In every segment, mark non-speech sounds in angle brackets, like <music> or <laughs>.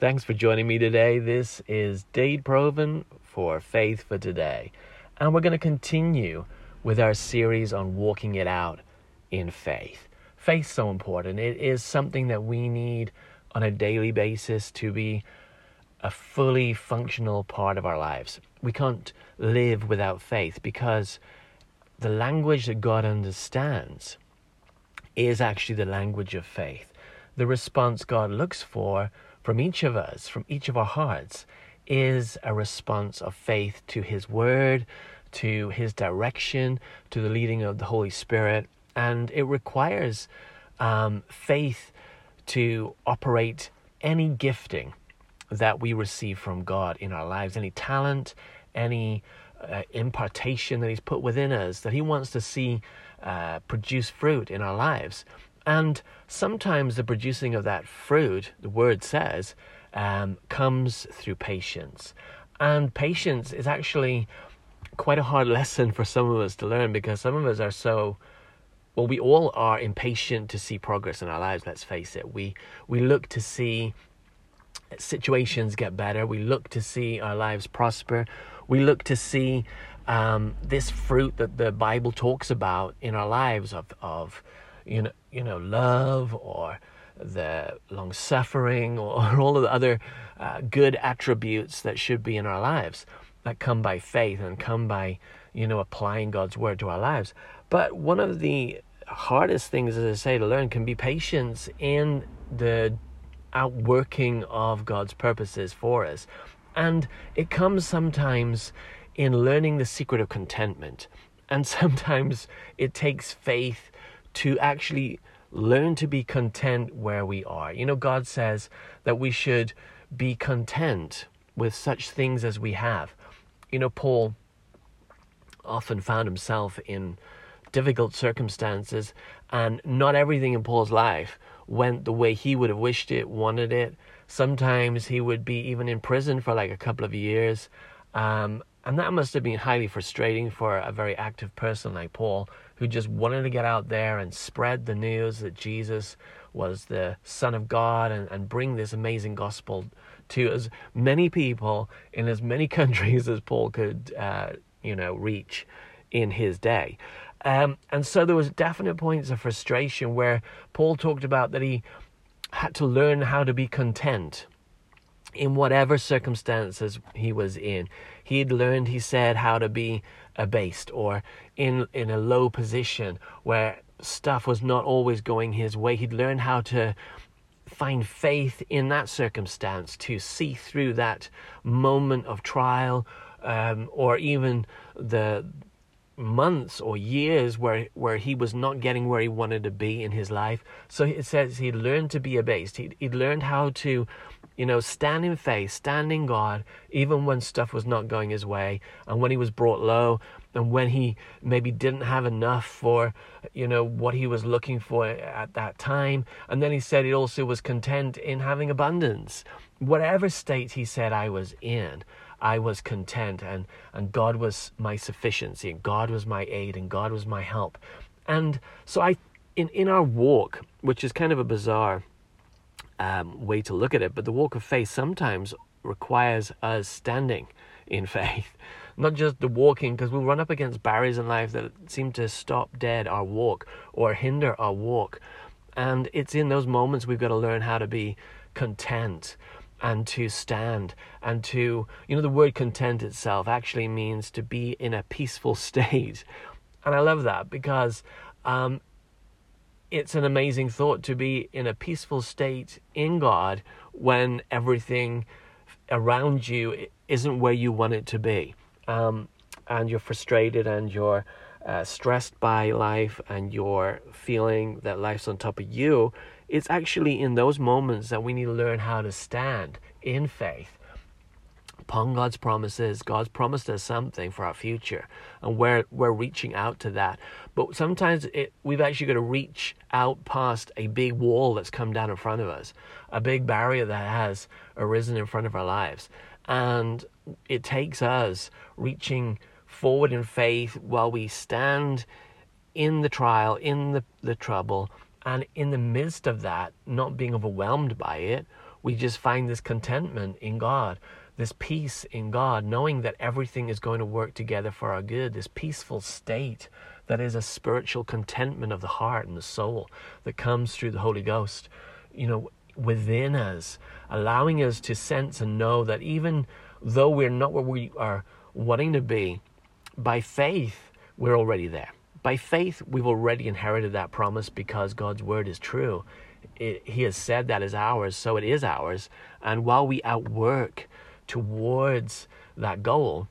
Thanks for joining me today. This is Dade Proven for Faith for Today. And we're going to continue with our series on walking it out in faith. Faith's so important. It is something that we need on a daily basis to be a fully functional part of our lives. We can't live without faith because the language that God understands is actually the language of faith. The response God looks for from each of us, from each of our hearts, is a response of faith to His Word, to His direction, to the leading of the Holy Spirit. And it requires um, faith to operate any gifting that we receive from God in our lives, any talent, any uh, impartation that He's put within us that He wants to see uh, produce fruit in our lives. And sometimes the producing of that fruit, the word says, um, comes through patience. And patience is actually quite a hard <laughs> lesson for some of us to learn because some of us are so well we all are impatient to see progress in our lives let's face it. We we look to see situations get better. We look to see our lives prosper. We look to see um, this fruit that the bible talks about in our lives of of you know you know love or the long suffering <laughs> or, all of the other uh, good attributes that should be in our lives that come by faith and come by, you know, applying God's word to our lives. But one of the hardest things, as I say, to learn can be patience in the outworking of God's purposes for us. And it comes sometimes in learning the secret of contentment. And <laughs> sometimes it takes faith to actually learn to be content where we are. You know, God says that we should be content with such things as we have. You know, Paul often found himself in difficult circumstances, and not everything in Paul's life went the way he would have wished it, wanted it. Sometimes he would be even in prison for like a couple of years. Um, and that must have been highly frustrating for a very active person like Paul, who just wanted to get out there and spread the news that Jesus was the Son of God and, and bring this amazing gospel to as many people in as many <laughs> countries as Paul could, uh, you know, reach in his day. Um, and so there was definite points of frustration where Paul talked about that he had to learn how to be content in whatever circumstances he was in. He'd learned, he said, how to be abased or in in a low position where stuff was not always going his way. He'd learned how to find faith in that circumstance, to see through that moment of trial, um, or even the months or years where where he was not getting where he wanted to be in his life. So it says he learned to be abased. He he learned how to, you know, stand in faith, stand in God, even when stuff was not going his way, and when he was brought low, and when he maybe didn't have enough for, you know, what he was looking for at that time. And then he said he also was content in having abundance. Whatever state he said I was in, I was content and, and God was my sufficiency and God was my aid and God was my help. And so I in, in our walk, which is kind of a bizarre um, way to look at it, but the walk of faith sometimes requires us standing in <laughs> faith, not just the walking, because we'll run up against barriers in life that seem to stop dead our walk or hinder our walk. And it's in those moments we've got to learn how to be content and to stand and to, you know, the word content itself actually means to be in a peaceful <laughs> state. And I love that because um, it's an amazing thought to be in a peaceful state in God when everything around you isn't where you want it to be. Um, and you're frustrated and you're uh, stressed by life and you're feeling that life's on top of you it's actually in those moments that we need to learn how to stand in faith upon God's promises. God's promised us something for our future, and we're we're reaching out to that. But sometimes it, we've actually got to reach out past a big wall that's come down in front of us, a big barrier that has arisen in front of our lives, and it takes us reaching forward in faith while we stand in the trial, in the, the trouble, and in the midst of that, not being overwhelmed by it, we just find this contentment in God, this peace in God, knowing that everything is going to work together for our good, this peaceful state that is a spiritual contentment of the heart and the soul that comes through the Holy Ghost, you know, within us, allowing us to sense and know that even though we're not where we are wanting to be, by faith, we're already there. By faith, we've already inherited that promise because God's word is true. It, he has said that is ours, so it is ours. And while we outwork towards that goal,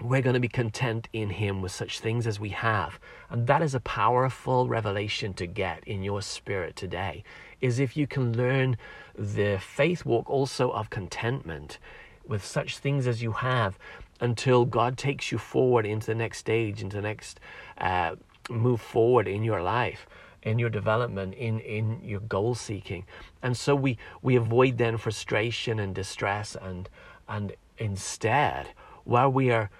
we're going to be content in Him with such things as we have. And that is a powerful revelation to get in your spirit today. Is if you can learn the faith walk also of contentment with such things as you have until God takes you forward into the next stage, into the next uh, move forward in your life in your development in in your goal seeking and so we we avoid then frustration and distress and and instead while we are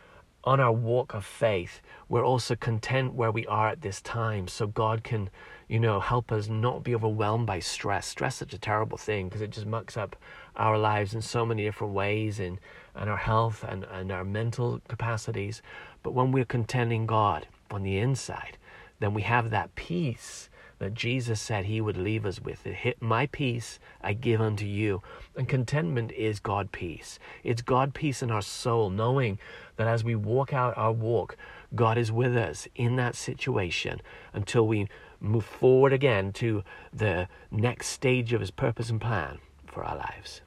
on our walk of faith, we're also content where we are at this time so God can, you know, help us not be overwhelmed by stress. Stress is such a terrible thing because it just mucks up our lives in so many different ways and, and our health and, and our mental capacities. But when we're content in God on the inside, then we have that peace that Jesus said he would leave us with. It my peace I give unto you. And contentment is God peace. It's God peace in our soul, knowing that as we walk out our walk, God is with us in that situation until we move forward again to the next stage of his purpose and plan for our lives.